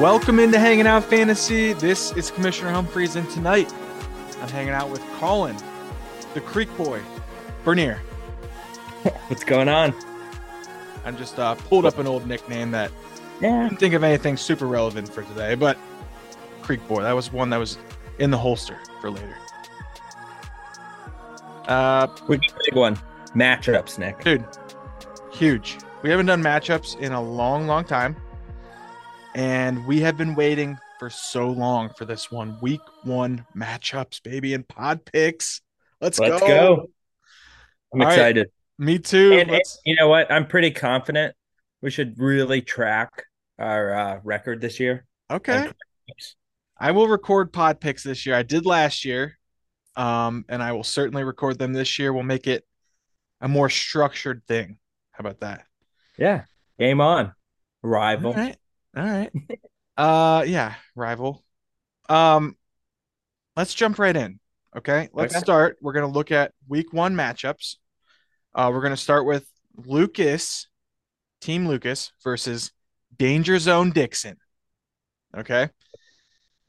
Welcome into Hanging Out Fantasy. This is Commissioner Humphreys, and tonight I'm hanging out with Colin, the Creek Boy, Bernier. What's going on? I'm just uh, pulled up an old nickname that Yeah. didn't think of anything super relevant for today, but Creek Boy. That was one that was in the holster for later. Uh, We got a big one. Matchups, Nick. dude, huge. We haven't done matchups in a long, long time, and we have been waiting for so long for this one. Week one matchups, baby, and pod picks. Let's, go. Let's go. go. I'm All right. excited. Me too. And, and you know what? I'm pretty confident we should really track our uh, record this year. okay. I will record pod picks this year. I did last year. Um, and I will certainly record them this year. We'll make it a more structured thing. How about that? Yeah. Game on. Rival. All right. All right. uh yeah, rival. Um let's jump right in. Okay. Let's Okay. start. We're gonna look at week one matchups. Uh we're gonna start with Lucas, Team Lucas versus Danger Zone Dixon. Okay.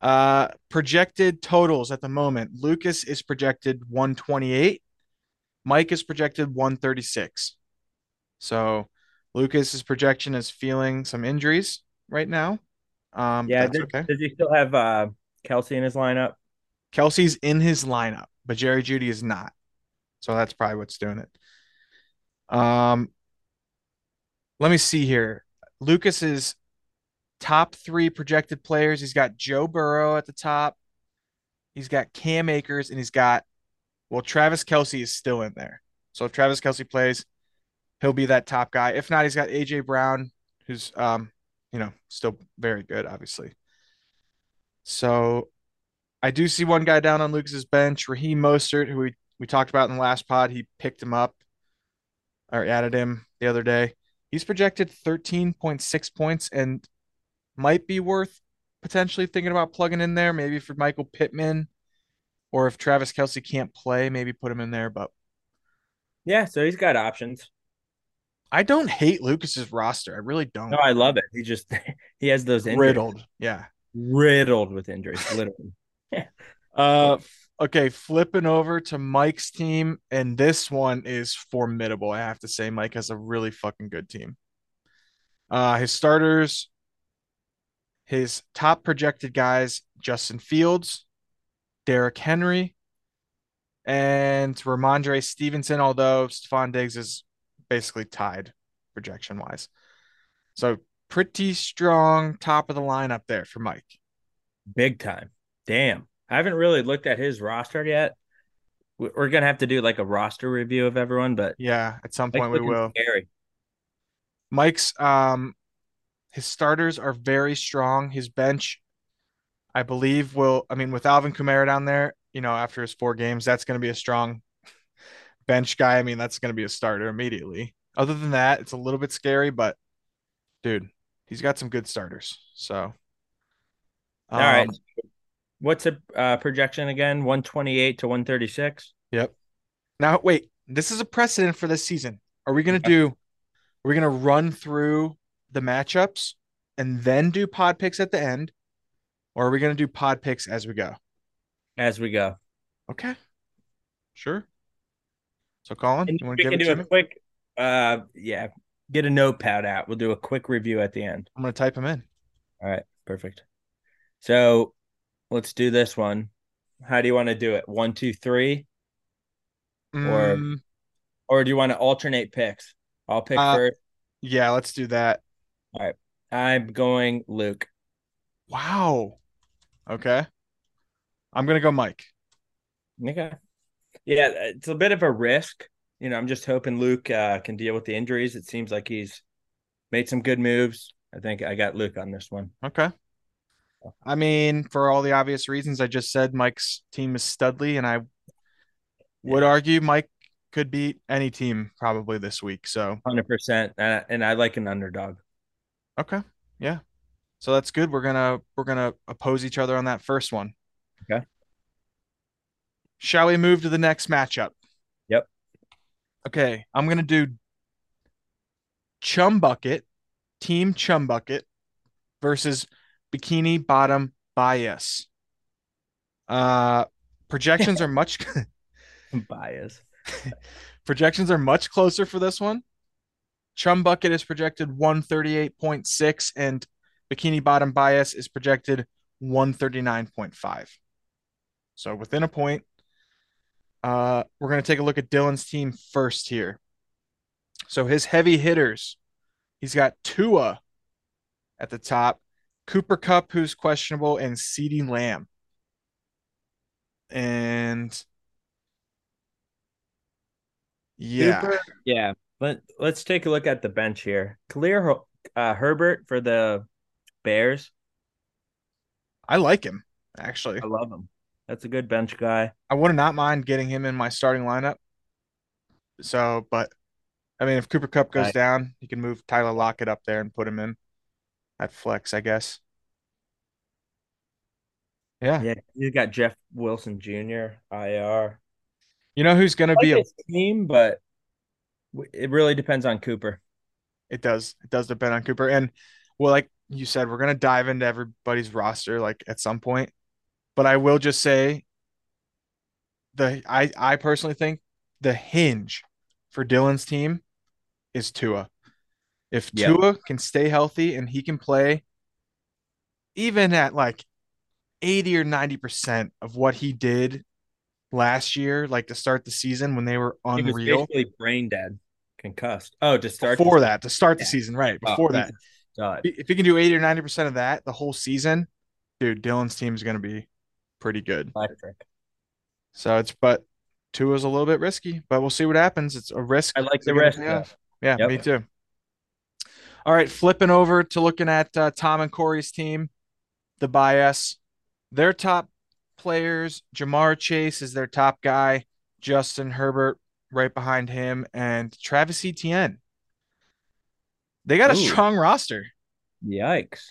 Uh projected totals at the moment. Lucas is projected 128. Mike is projected 136. So Lucas's projection is feeling some injuries right now. Um, Yeah. that's Does, okay. does he still have uh, Kelce in his lineup? Kelce's in his lineup, but Jerry Jeudy is not. So that's probably what's doing it. Um, let me see here. Lucas's top three projected players. He's got Joe Burrow at the top. He's got Cam Akers, and he's got well, Travis Kelce is still in there. So if Travis Kelce plays, he'll be that top guy. If not, he's got AJ Brown, who's um, you know, still very good, obviously. So I do see one guy down on Lucas's bench, Raheem Mostert, who we, we talked about in the last pod. He picked him up or added him the other day. He's projected 13.6 points and might be worth potentially thinking about plugging in there, maybe for Michael Pittman, or if Travis Kelce can't play, maybe put him in there. But Yeah. So he's got options. I don't hate Lucas's roster. I really don't. No, I love it. He just he has those injuries. Riddled. Yeah. riddled with injuries, literally. Uh, okay, flipping over to Mike's team, and this one is formidable. I have to say, Mike has a really fucking good team. Uh, his starters, his top projected guys: Justin Fields, Derrick Henry, and Rhamondre Stevenson. Although Stefon Diggs is basically tied projection wise, so pretty strong top of the lineup there for Mike. Big time. Damn. I haven't really looked at his roster yet. We- We're gonna have to do like a roster review of everyone, but Yeah, at some Mike's point we will. Scary. Mike's um his starters are very strong. His bench, I believe, will I mean with Alvin Kamara down there, you know, after his four games, that's gonna be a strong bench guy. I mean, that's gonna be a starter immediately. Other than that, it's a little bit scary, but dude, he's got some good starters. So All right. um, What's a uh, projection again? 128 to 136. Yep. Now wait, this is a precedent for this season. Are we gonna do are we gonna run through the matchups and then do pod picks at the end? Or are we gonna do pod picks as we go? As we go. Okay. Sure. So Colin, And you want to give can it do to a me? quick uh yeah, get a notepad out. We'll do a quick review at the end. I'm gonna type them in. All right, perfect. So let's do this one. How do you want to do it? One, two, three, Or- Mm, or do you want to alternate picks? I'll pick Uh, first. yeah, let's do that. I'm going Luke. Wow. Okay. I'm gonna go Mike. Okay. Yeah, it's a bit of a risk. You know, I'm just hoping Luke uh, can deal with the injuries. It seems like he's made some good moves. I think I got Luke on this one. Okay. I mean, for all the obvious reasons I just said, Mike's team is studly, and I would argue Mike could beat any team probably this week. So, 100%. Uh, and I like an underdog. Okay. Yeah. So that's good. We're gonna we're gonna oppose each other on that first one. Okay. Shall we move to the next matchup? Yep. Okay, I'm gonna do Chum Bucket, Team Chum Bucket versus Bikini Bottom Bias. Uh, projections are much bias. projections are much closer for this one. Chum Bucket is projected 138.6 and Bikini Bottom Bias is projected 139.5. So within a point. Uh, we're going to take a look at Dylan's team first here. So his heavy hitters, he's got Tua at the top, Cooper Kupp, who's questionable, and CeeDee Lamb. And yeah, Cooper, yeah. Let Let's take a look at the bench here. Khalil uh, Herbert for the Bears. I like him actually. I love him. That's a good bench guy. I would not mind getting him in my starting lineup. So, but I mean, if Cooper Kupp goes right. down, you can move Tyler Lockett up there and put him in at flex, I guess. Yeah. Yeah. You got Jeff Wilson Jr., IR. You know who's going to be a team, but it really depends on Cooper. It does. It does depend on Cooper. And well, like you said, we're going to dive into everybody's roster like at some point. But I will just say the I I personally think the hinge for Dylan's team is Tua. If yep. Tua can stay healthy and he can play even at like 80 or 90% of what he did last year, like to start the season when they were unreal. He was basically brain dead, concussed. Oh, to start before that, to start yeah. the season, right? Oh, before oh, that. God. If he can do 80 or 90% of that the whole season, dude, Dylan's team is going to be pretty good. Electric. So it's but Tua is a little bit risky, but we'll see what happens. It's a risk. I like the risk. Yeah, yeah yep. me too. All right, flipping over to looking at uh, Tom and Corey's team, the bias. Their top players, Ja'Marr Chase is their top guy, Justin Herbert right behind him, and Travis Etienne. They got Ooh. a strong roster. Yikes.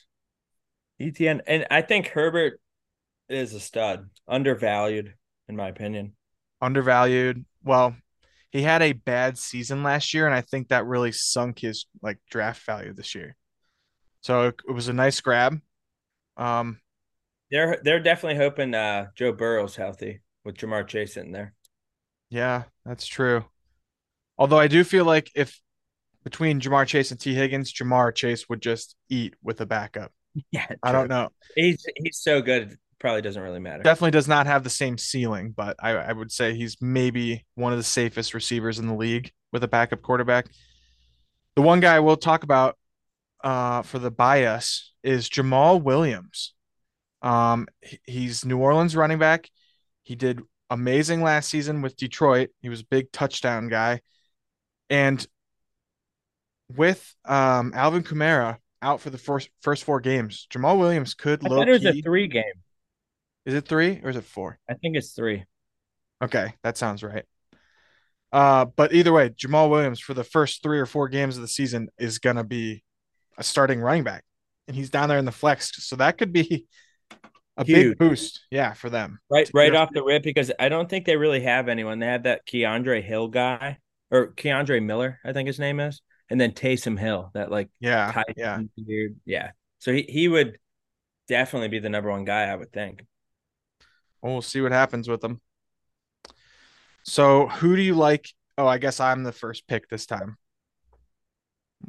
Etienne, and I think Herbert is a stud, undervalued in my opinion. Undervalued. Well, he had a bad season last year, and I think that really sunk his like draft value this year. So it, it was a nice grab. Um, they're they're definitely hoping uh, Joe Burrow's healthy with Ja'Marr Chase in there. Yeah, that's true. Although I do feel like if between Ja'Marr Chase and Tee Higgins, Ja'Marr Chase would just eat with a backup. Yeah, true. I don't know. He's he's so good probably doesn't really matter. Definitely does not have the same ceiling, but I, I would say he's maybe one of the safest receivers in the league with a backup quarterback. The one guy we'll talk about uh, for the bias is Jamaal Williams. Um, he's New Orleans running back. He did amazing last season with Detroit. He was a big touchdown guy. And with um, Alvin Kamara out for the first first four games, Jamaal Williams could look. It was a three game. Is it three or is it four? I think it's three. Okay, that sounds right. Uh, but either way, Jamaal Williams for the first three or four games of the season is gonna be a starting running back, and he's down there in the flex, so that could be a Huge. big boost, yeah, for them. Right, right off the rip, because I don't think they really have anyone. They have that Keandre Hill guy or Kendre Miller, I think his name is, and then Taysom Hill, that like yeah, yeah, weird, yeah. So he he would definitely be the number one guy, I would think. We'll see what happens with them. So, who do you like? Oh, I guess I'm the first pick this time.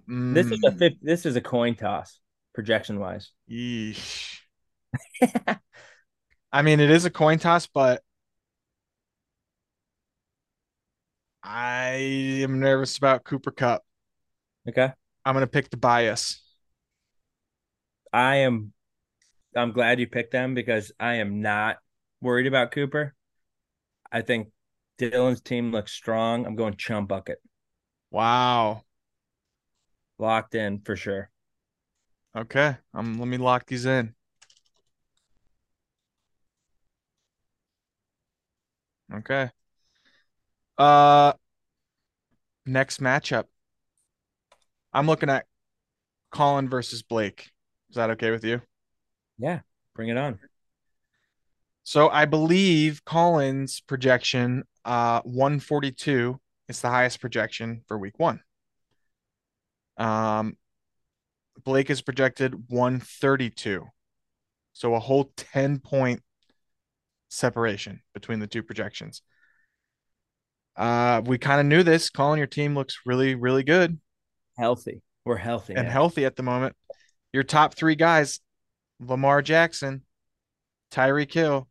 Mm. This is a fifth, this is a coin toss projection wise. Yeesh. I mean, it is a coin toss, but I am nervous about Cooper Kupp. Okay. I'm gonna pick the bias. I am I'm glad you picked them because I am not worried about Cooper. I think Dylan's team looks strong. I'm going chum bucket. Wow. Locked in for sure. Okay. Um let me lock these in. Okay. Uh next matchup. I'm looking at Colin versus Blake. Is that okay with you? Yeah, bring it on. So I believe Colin's projection, uh, 142 is the highest projection for week one. Um, Blake is projected 132. So a whole 10 point separation between the two projections. Uh, we kind of knew this. Colin, your team looks really, really good Healthy. We're healthy. and healthy at the moment. Your top three guys, Lamar Jackson, Tyreek Hill,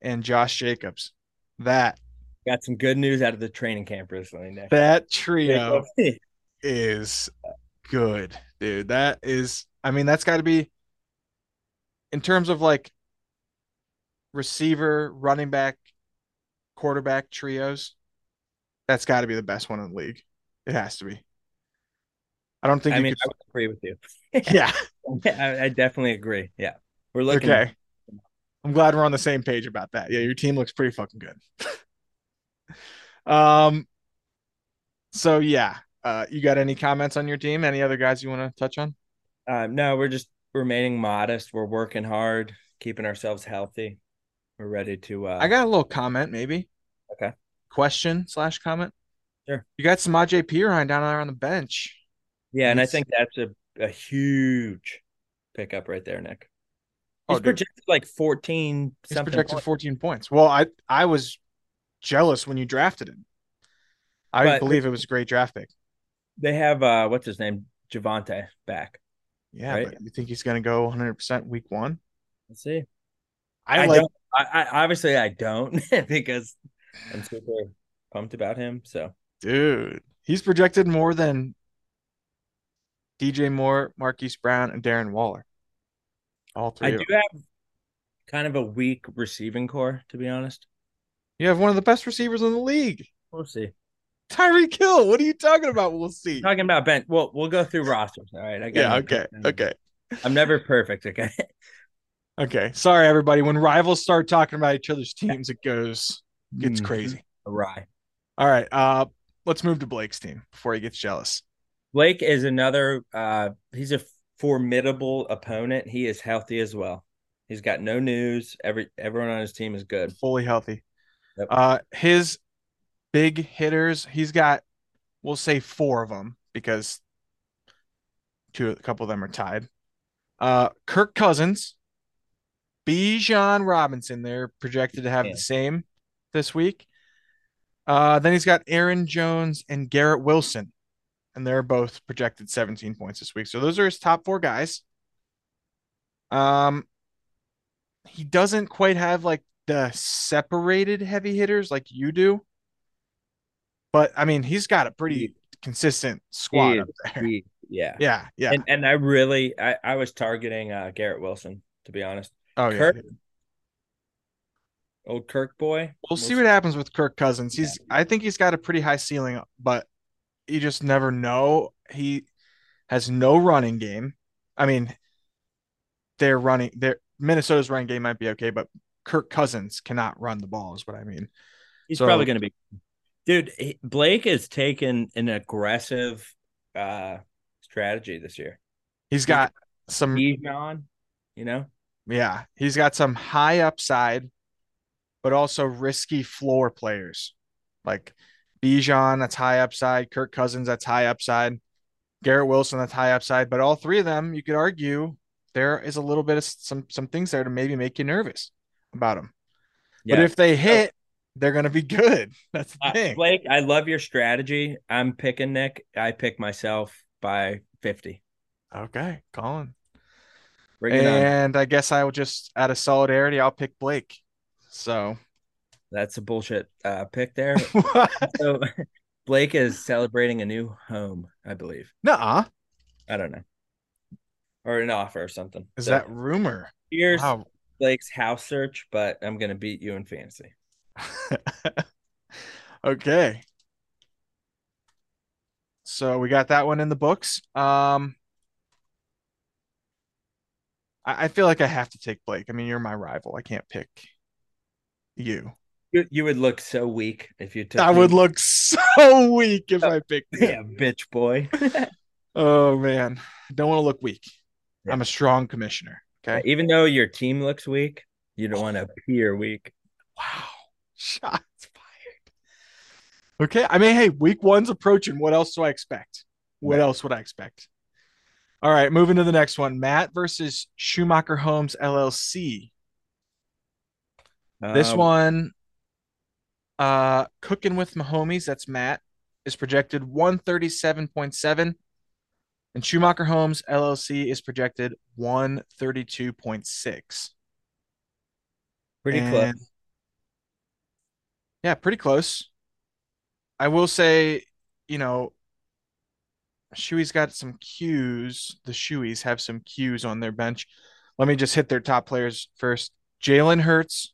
and Josh Jacobs. That Got some good news out of the training camp recently, Nick. that trio is good, dude. That is, I mean, that's got to be in terms of like receiver, running back, quarterback trios. That's got to be the best one in the league. It has to be. I don't think I you mean, I could. would agree with you. Yeah. I, I definitely agree. Yeah. We're looking Okay. I'm glad we're on the same page about that. Yeah, your team looks pretty fucking good. um. So yeah, uh, you got any comments on your team? Any other guys you want to touch on? Uh, no, we're just remaining modest. We're working hard, keeping ourselves healthy. We're ready to. Uh, I got a little comment, maybe. Okay. Question slash comment. Sure. You got Samaje Perine down there on the bench. yeah, and I think that's a, a huge pickup right there, Nick. Oh, He's dude. projected like 14 He's projected points. 14 points. Well, I I was jealous when you drafted him. I But- believe it was a great draft pick. They have uh what's his name? Javonte back. Yeah, Right. but you think he's going to go 100% week one? Let's see. I, I, like don't I, I obviously I don't because I'm super pumped about him. So Dude, he's projected more than DJ Moore, Marquise Brown, and Darren Waller. All three. I of do them. have kind of a weak receiving corps, to be honest. You have one of the best receivers in the league, We'll see. Tyreek Hill. What are you talking about? We'll see. Talking about Ben. Well, we'll go through rosters. All right. I got Yeah. Okay. Okay. I'm never perfect. Okay. Okay. Sorry, everybody. When rivals start talking about each other's teams, it goes gets Mhm. crazy. Awry. All right. Uh, let's move to Blake's team before he gets jealous. Blake is another. Uh, he's a formidable opponent. He is healthy as well. He's got no news. Every everyone on his team is good. Fully healthy. Yep. Uh, his big hitters. He's got, we'll say four of them because two, a couple of them are tied. Uh, Kirk Cousins, Bijan Robinson. They're projected to have Yeah. the same this week. Uh, then he's got Aaron Jones and Garrett Wilson, and they're both projected 17 points this week. So those are his top four guys. Um, he doesn't quite have like the separated heavy hitters like you do, but I mean, he's got a pretty consistent squad He up there. He- yeah. Yeah, yeah. And and I really I, I was targeting uh Garrett Wilson, to be honest. Oh yeah. Kirk, old Kirk boy. We'll see what happens with Kirk Cousins. He's I think he's got a pretty high ceiling, but you just never know. He has no running game. I mean, they're running their Minnesota's running game might be okay, but Kirk Cousins cannot run the ball, is what I mean. He's So- probably going to be, dude. Blake has taken an aggressive uh strategy this year. He's got some Bijan, you know, Yeah, he's got some high upside, but also risky floor players like Bijan, that's high upside, Kirk Cousins, that's high upside, Garrett Wilson, that's high upside. But all three of them, you could argue there is a little bit of some some things there to maybe make you nervous about them. But if they hit, they're gonna be good. That's the Uh, thing. Blake, I love your strategy. I'm picking Nick. I pick myself by 50. Okay, Colin. Bring. And I guess I will just out of solidarity, I'll pick Blake. So That's a bullshit uh, pick there. so Blake is celebrating a new home, I believe. Nuh-uh. I don't know. Or an offer or something. Is So that rumor? here's Wow. Blake's house search, but I'm gonna beat you in fantasy. okay. So we got that one in the books. Um, I, I feel like I have to take Blake. I mean, you're my rival. I can't pick you. You, you would look so weak if you took I me. would look so weak if oh, I picked yeah, him. bitch boy. Oh man, don't want to look weak. Yeah. I'm a strong commissioner. Okay. Even though your team looks weak, You don't want to appear weak. Wow. Shots fired. Okay. I mean, hey, week one's approaching. What else do I expect? What Right. else would I expect? All right, moving to the next one. Matt versus Schumacher Homes LLC. This Um, one, uh, cooking with Mahomes. that's Matt, is projected 137.7. And Schumacher Homes LLC is projected 132.6. pretty And- close. Yeah, pretty close. I will say, you know, Shuey's got some cues. The Shueys have some cues on their bench. Let me just hit their top players first. Jalen Hurts,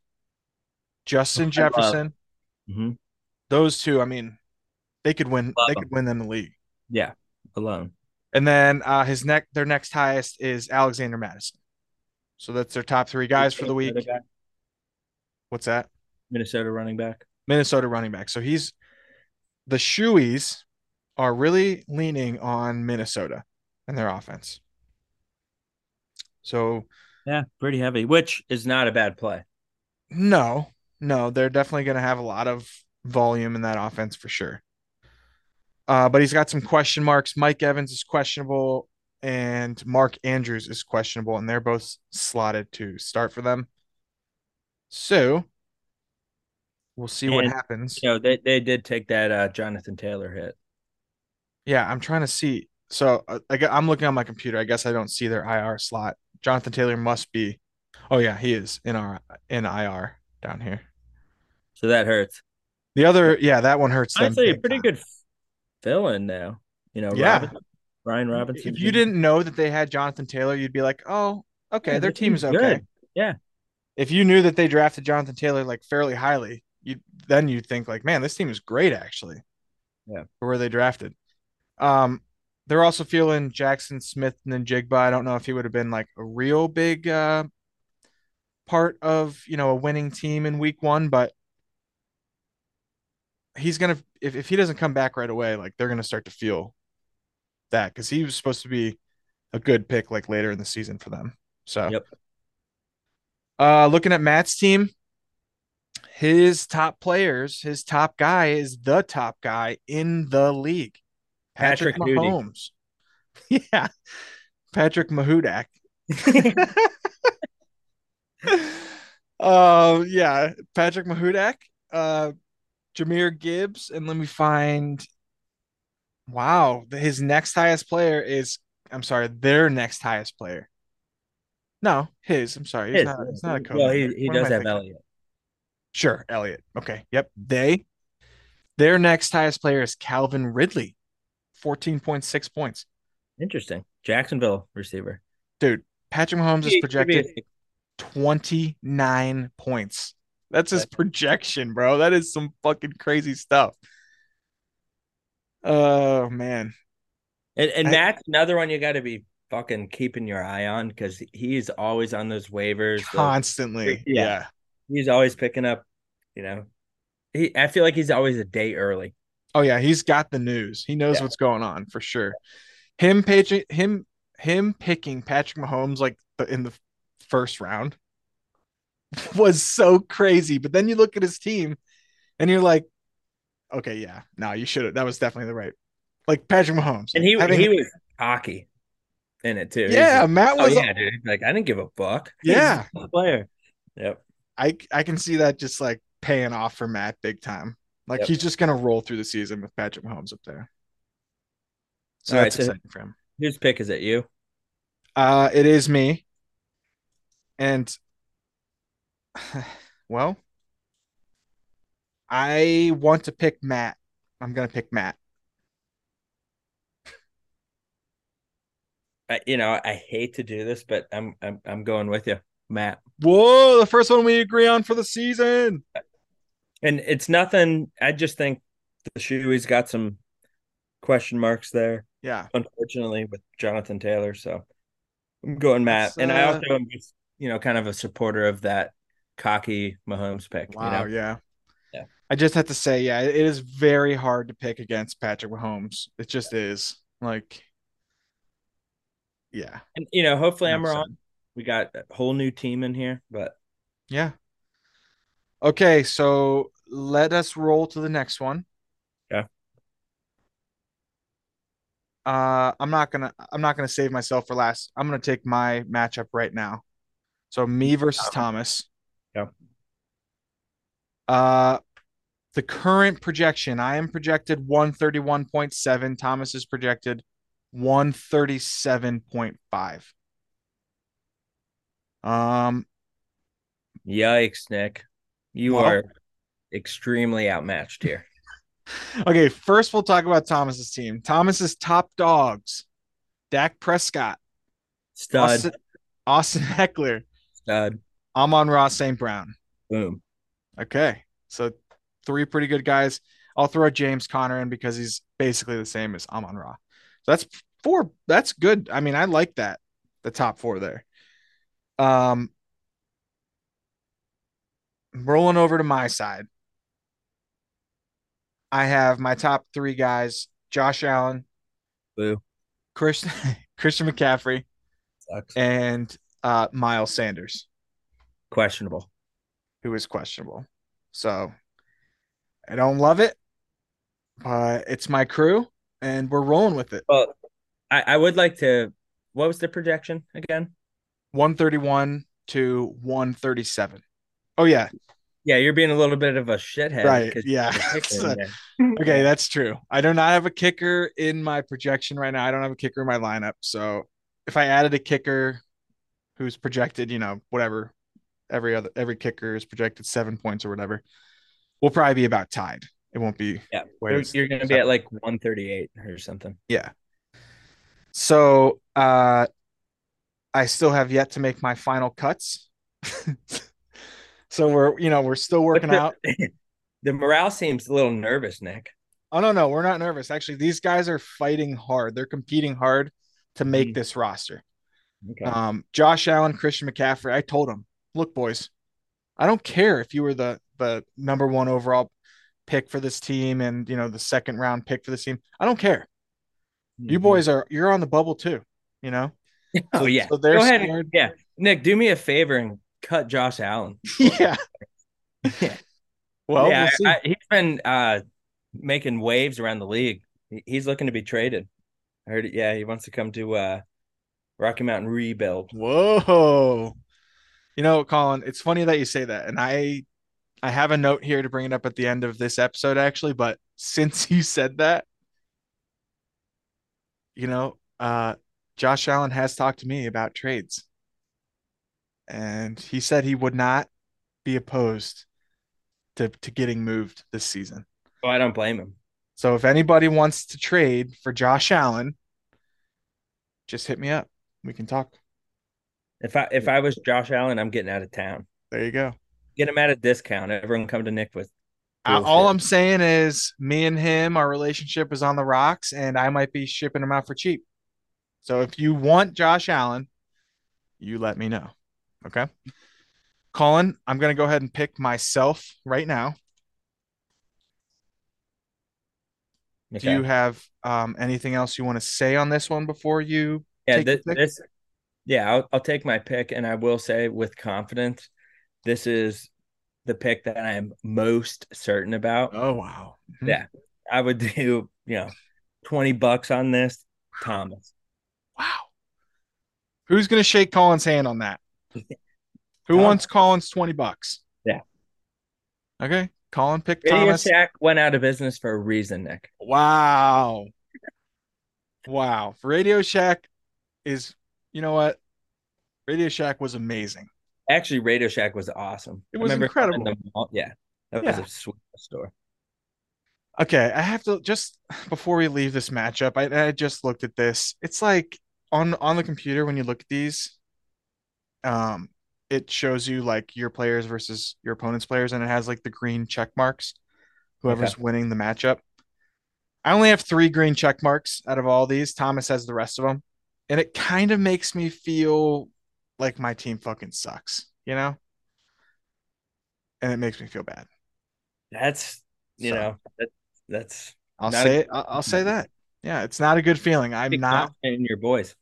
Justin Jefferson. Mhm. Those two, I mean, they could win. Love They them. could win them the league. Yeah, alone. And then uh, his neck, their next highest is Alexander Mattison. So that's their top three guys for the week. Guy? What's that? Minnesota running back. Minnesota running back. So he's the Shoeys are really leaning on Minnesota and their offense. So Yeah, pretty heavy, which is not a bad play. no, no, they're definitely going to have a lot of volume in that offense for sure. Uh, but he's got some question marks. Mike Evans is questionable, and Mark Andrews is questionable, and they're both slotted to start for them. So we'll see what happens. You know, they they did take that uh, Jonathan Taylor hit. Yeah, I'm trying to see. So uh, I, I'm looking on my computer. I guess I don't see their IR slot. Jonathan Taylor must be. Oh yeah, he is in our in IR down here. So that hurts. The other, yeah, that one hurts. Honestly, a pretty time. good fill in now. You know, Yeah. Robinson, Brian Robinson. If you didn't know that they had Jonathan Taylor, you'd be like, oh, okay, Yeah, their team's team's okay. good. Yeah. If you knew that they drafted Jonathan Taylor like fairly highly, you then you'd think like, man, this team is great actually. Yeah. For where they drafted. Um, they're also feeling Jackson Smith and then Jigba. I don't know if he would have been like a real big uh part of you know a winning team in week one, but he's gonna if, if he doesn't come back right away, like they're gonna start to feel that because he was supposed to be a good pick like later in the season for them. So Yep. uh looking at Matt's team, his top players, his top guy is the top guy in the league. Patrick, Patrick. Mahomes. Yeah. Patrick Mahudak. uh yeah, Patrick Mahudak, uh Jahmyr Gibbs, and let me find wow, his next highest player is I'm sorry, their next highest player. No, his. I'm sorry. He's His. not he's not a coach. well, he, he does have thinking? Elliott. Sure, Elliot. Okay. Yep. They their next highest player is Calvin Ridley. 14.6 points. Interesting. Jacksonville receiver. Dude, Patrick Mahomes is He could be a- projected 29 points. That's his projection, bro. That is some fucking crazy stuff. Oh man. And, and I- Matt's another one you got to be fucking keeping your eye on because he's always on those waivers. those- Constantly. Yeah. Yeah. he's always picking up, you know. He, I feel like he's always a day early. Oh yeah, he's got the news. He knows Yeah. what's going on for sure. Him paging him him picking Patrick Mahomes like the, in the first round was so crazy. But then you look at his team and you're like, okay, yeah, no, you should have. That was definitely the right. Like Patrick Mahomes. And he having- he was cocky in it too. Yeah, like, Matt oh was. yeah, dude. Like I didn't give a fuck. Yeah. a player. Yep. I I can see that just like paying off for Matt big time. Like Yep. he's just gonna roll through the season with Patrick Mahomes up there. So All right, that's so- exciting for him. Whose pick is it? You? Uh, it is me. And well, I want to pick Matt. I'm gonna pick Matt. I, you know, I hate to do this, but I'm I'm I'm going with you, Matt. Whoa, the first one we agree on for the season. And it's nothing. I just think the shoey's got some question marks there, Yeah, unfortunately, with Jonathan Taylor. So I'm going Matt. Let's, and I uh, also am just, you know, kind of a supporter of that cocky Mahomes pick. wow, You know? yeah. Yeah. I just have to say, yeah, it is very hard to pick against Patrick Mahomes. It just is. Like, yeah. And you know, hopefully I'm wrong. We got a whole new team in here, but Yeah. Okay, so let us roll to the next one. Yeah. Uh, I'm not gonna I'm not gonna save myself for last. I'm gonna take my matchup right now. So me versus Thomas. Yeah. Uh, the current projection, I am projected 131.7. Thomas is projected 137.5. Um, Yikes, Nick. You Well- are extremely outmatched here. okay, first we'll talk about Thomas's team. Thomas's top dogs: Dak Prescott, Stud, Austin, Austin Heckler, stud, Amon-Ra St. Brown. boom. Okay, so three pretty good guys. I'll throw James Conner in because he's basically the same as Amon Ra. So that's four. That's good. I mean, I like that. The top four there. Um, rolling over to my side. I have my top three guys: Josh Allen, Boo. Christian Christian McCaffrey, Sucks. and uh, Miles Sanders, Questionable. who is questionable. So I don't love it, but it's my crew, and we're rolling with it. Well, I, I would like to. What was the projection again? 131 to 137. Oh yeah, Yeah, you're being a little bit of a shithead. Right, yeah. you're kicker in okay, that's true. I do not have a kicker in my projection right now. I don't have a kicker in my lineup. So if I added a kicker who's projected, you know, whatever, every other every kicker is projected seven points or whatever, we'll probably be about tied. It won't be Yeah, you're, to be at like 138 or something. Yeah. So uh I still have yet to make my final cuts. so we're you know, we're still working the- out. The morale seems a little nervous, Nick. Oh no, no, we're not nervous. Actually, these guys are fighting hard. They're competing hard to make Mhm. this roster. Okay. Um, Josh Allen, Christian McCaffrey. I told them, look, boys, I don't care if you were the the number one overall pick for this team and you know the second round pick for this team. I don't care. You Mhm. boys are you're on the bubble too. You know. Oh yeah. So they're Go ahead. And, yeah, Nick, do me a favor and cut Josh Allen. yeah. Yeah. Well, yeah, we'll. I, he's been uh, making waves around the league. He's looking to be traded. I heard it. Yeah, he wants to come to uh, Rocky Mountain rebuild. Whoa. You know, Colin, it's funny that you say that. And I I have a note here to bring it up at the end of this episode actually, but since you said that, you know, uh Josh Allen has talked to me about trades. And he said he would not be opposed to to getting moved this season. Oh, I don't blame him. So if anybody wants to trade for Josh Allen, just hit me up. We can talk. If I if I was Josh Allen, I'm getting out of town. There you go. Get him at a discount. Everyone come to Nick with. Uh, all I'm saying is, me and him, our relationship is on the rocks, and I might be shipping him out for cheap. So if you want Josh Allen, you let me know. Okay. Colin, I'm going to go ahead and pick myself right now. Do you have um, anything else you want to say on this one before you? yeah, take this, this yeah, I'll, I'll take my pick, and I will say with confidence, this is the pick that I am most certain about. Oh, wow. Mhm. Yeah. I would do, you know, 20 bucks on this. Thomas. Wow. Who's going to shake Colin's hand on that? Who Tom. wants Collins 20 bucks? Yeah. Okay. Colin picked Radio Thomas. Shack went out of business for a reason, Nick. Wow. Wow. Radio Shack is, you know what? Radio Shack was amazing. Actually, Radio Shack was awesome. It was incredible. in the mall- Yeah. That was a sweet store. Okay, I have to just before we leave this matchup, I, I just looked at this. It's like on on the computer when you look at these, um, it shows you like your players versus your opponent's players, and it has like the green check marks, whoever's winning the matchup. I only have three green check marks out of all these. Thomas has the rest of them, and it kind of makes me feel like my team fucking sucks, you know? And it makes me feel bad. That's, you So- know, that, that's I'll say a- it. I'll, I'll say that. Yeah, it's not a good feeling. I'm not. in your boys.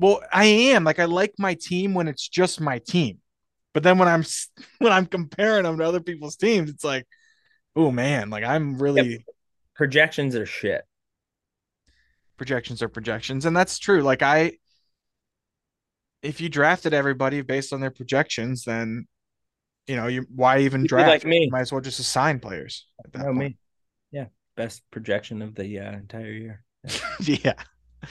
Well, I am. Like I like my team when it's just my team. But then when I'm when I'm comparing them to other people's teams, it's like, oh man, like I'm really yep. projections are shit. Projections are projections, and that's true. Like I, if you drafted everybody based on their projections, then you know you why even draft? Like me, you might as well just assign players. At that no, point. me, yeah, best projection of the uh, entire year. Yeah. yeah.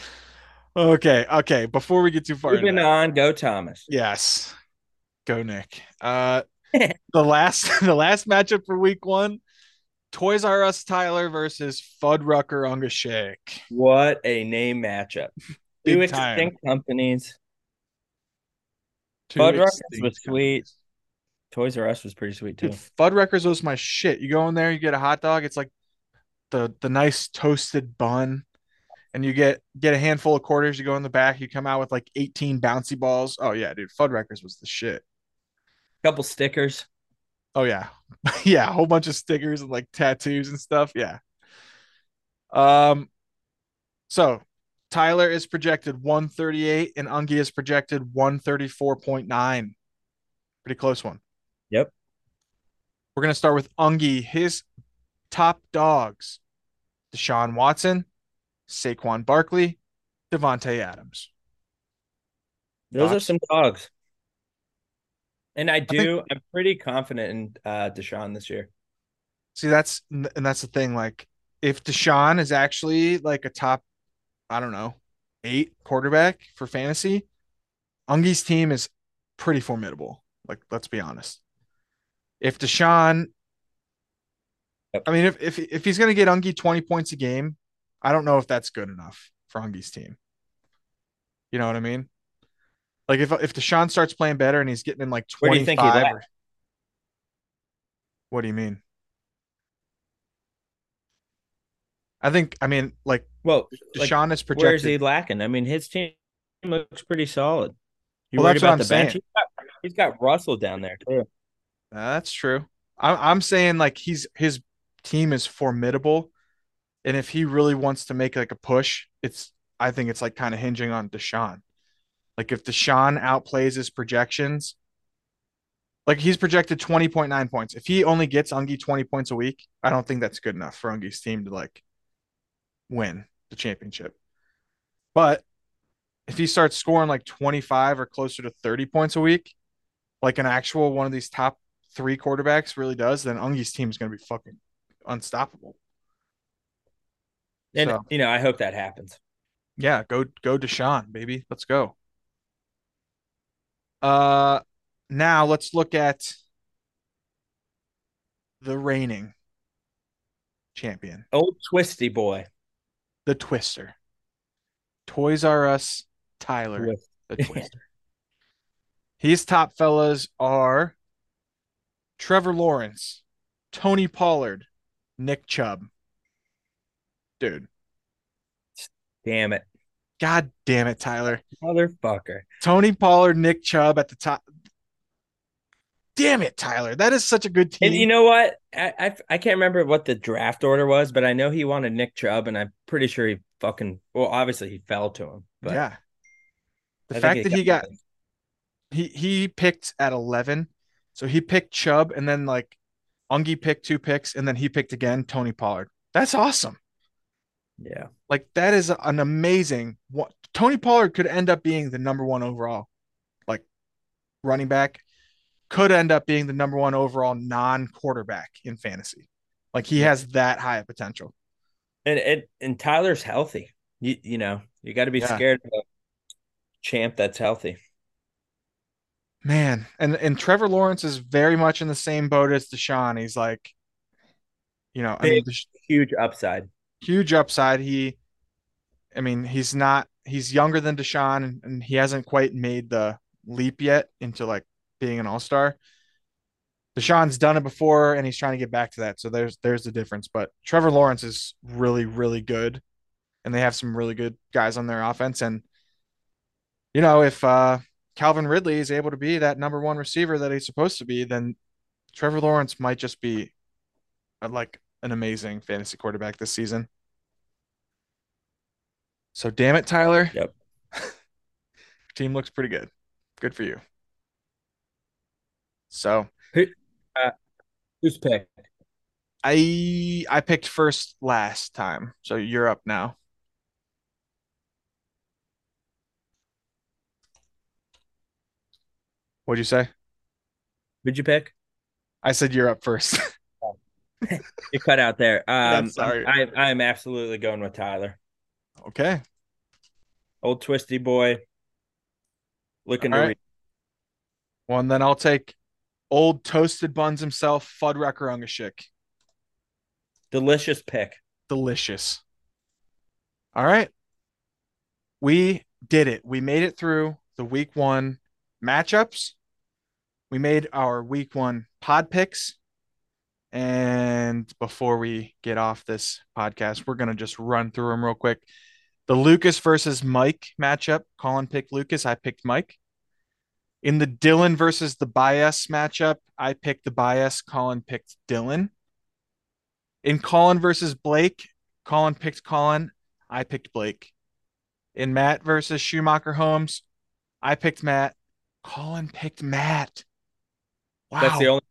Okay. Okay. Before we get too far, moving on, go Thomas. Yes. Go Nick. Uh, the last the last matchup for week one, Toys R Us Tyler versus Fuddrucker Ungashake. What a name matchup. Two extinct companies. Two Fuddruckers was sweet. Toys R Us was pretty sweet too. Dude, Fuddruckers was my shit. You go in there, you get a hot dog. It's like the the nice toasted bun, and you get get a handful of quarters. You go in the back, you come out with like 18 bouncy balls. Oh yeah, dude, Fuddruckers was the shit couple stickers. Oh yeah, yeah, a whole bunch of stickers and like tattoos and stuff. Yeah. Um, so Tyler is projected 138 and Ungi is projected 134.9. Pretty close one. Yep. We're gonna start with Ungi. His top dogs: Deshaun Watson, Saquon Barkley, Davante Adams. Those are some dogs. And I do. I am pretty confident in uh, Deshaun this year. See, that's and that's the thing. Like, if Deshaun is actually like a top, I don't know, eight quarterback for fantasy, Ungi's team is pretty formidable. Like, let's be honest. If Deshaun, yep. I mean, if if if he's gonna get Ungi twenty points a game, I don't know if that's good enough for Ungi's team. You know what I mean? Like if if Deshaun starts playing better and he's getting in like twenty five. What do you mean? I think I mean like well Deshaun like, is projected. Where is he lacking? I mean his team looks pretty solid. You well, that's what I'm saying. He's got, he's got Russell down there too. That's true. I'm I'm saying like he's his team is formidable, and if he really wants to make like a push, it's I think it's like kind of hinging on Deshaun. Like if Deshaun outplays his projections, like he's projected 20.9 points. If he only gets Ungi 20 points a week, I don't think that's good enough for Ungi's team to like win the championship. But if he starts scoring like 25 or closer to 30 points a week, like an actual one of these top three quarterbacks really does, then Ungi's team is going to be fucking unstoppable. And so, you know, I hope that happens. Yeah, go go Deshaun, baby. Let's go. Uh, now let's look at the reigning champion. Old Twisty boy. The Twister. Toys R Us Tyler, Twist. the Twister. His top fellas are Trevor Lawrence, Tony Pollard, Nick Chubb. Dude. Damn it. God damn it, Tyler. Motherfucker. Tony Pollard, Nick Chubb at the top. Damn it, Tyler. That is such a good team. And you know what? I, I, I can't remember what the draft order was, but I know he wanted Nick Chubb, and I'm pretty sure he fucking well, obviously he fell to him. But yeah. The I fact that he got him. he he picked at eleven. So he picked Chubb and then like Ungi picked two picks and then he picked again Tony Pollard. That's awesome. Yeah. Like that is an amazing what Tony Pollard could end up being the number one overall, like running back, could end up being the number one overall non-quarterback in fantasy. Like he has that high of potential. And and, and Tyler's healthy. You you know, you got to be yeah. scared of a champ that's healthy. Man, and and Trevor Lawrence is very much in the same boat as Deshaun. He's like, you know, Big, I mean, huge upside huge upside. He, I mean, he's not, he's younger than Deshaun and, and he hasn't quite made the leap yet into like being an all star. Deshaun's done it before and he's trying to get back to that. So there's, there's the difference. But Trevor Lawrence is really, really good. And they have some really good guys on their offense. And, you know, if, uh, Calvin Ridley is able to be that number one receiver that he's supposed to be, then Trevor Lawrence might just be a, like an amazing fantasy quarterback this season. So damn it, Tyler. Yep. team looks pretty good. Good for you. So Who, uh, who's pick? I I picked first last time. So you're up now. What'd you say? Who'd you pick? I said you're up first. You cut out there. Yeah, Um, sorry. I, I am absolutely going with Tyler. okay. Old twisty boy. Looking All to right. Well, and then I'll take old toasted buns himself, Fuddrucker Ungashik. delicious pick. Delicious. All right. We did it. We made it through the week one matchups. We made our week one pod picks. And before we get off this podcast, we're going to just run through them real quick. The Lucas versus Mike matchup. Colin picked Lucas. I picked Mike. In the Dylan versus Tobias matchup, I picked Tobias. Colin picked Dylan. In Colin versus Blake, Colin picked Colin. I picked Blake. In Matt versus Schumacher Holmes, I picked Matt. Colin picked Matt. Wow. That's the only.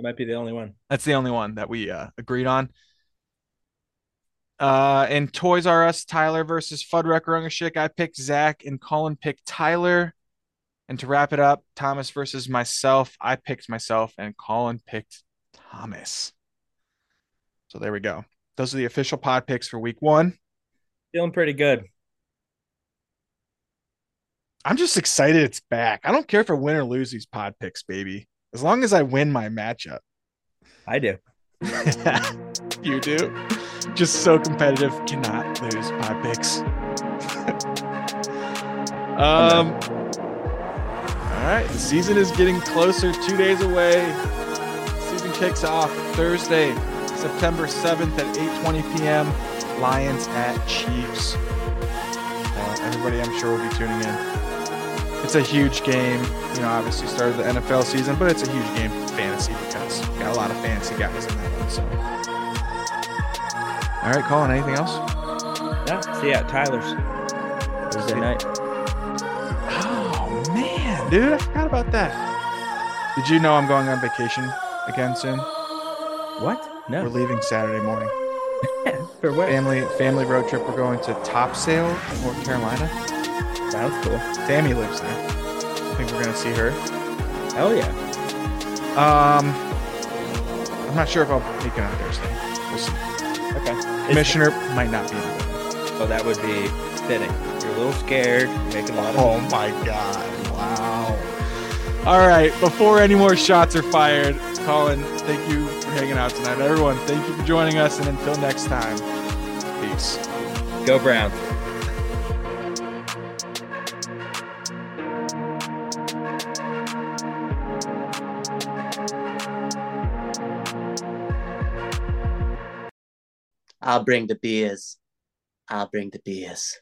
That might be the only one. That's the only one that we uh, agreed on. Uh, in Toys R Us, Tyler versus Fuddrucker Ungashik, I picked Zach and Colin picked Tyler. And to wrap it up, Thomas versus myself, I picked myself and Colin picked Thomas. So there we go. Those are the official pod picks for week one. Feeling pretty good. I'm just excited it's back. I don't care if I win or lose these pod picks, baby. As long as I win my matchup. I do. you do. Just so competitive. Cannot lose my picks. um. All right. The season is getting closer. Two days away. Season kicks off Thursday, September 7th at 8:20 p.m. Lions at Chiefs. Uh, everybody, I'm sure, will be tuning in. It's a huge game. You know, obviously started the NFL season, but it's a huge game for fantasy because we got a lot of fantasy guys in that one. So, all right, Colin. Anything else? Yeah. See ya at Tyler's Thursday night. Oh man, dude, I forgot about that. Did you know I'm going on vacation again soon? What? No. We're leaving Saturday morning. For what? Family family road trip. We're going to Topsail, North Carolina. Sounds cool. Tammy lives there. I think we're gonna see her. Hell yeah. Um, I'm not sure if I'll make it on Thursday. We'll see. Okay. Is- Commissioner might not be in Oh, that would be fitting. You're a little scared. You're making a lot of. Oh my god! Wow. All right. Before any more shots are fired, Colin, thank you for hanging out tonight. Everyone, thank you for joining us, and until next time, peace. Go Browns. I'll bring the beers. I'll bring the beers.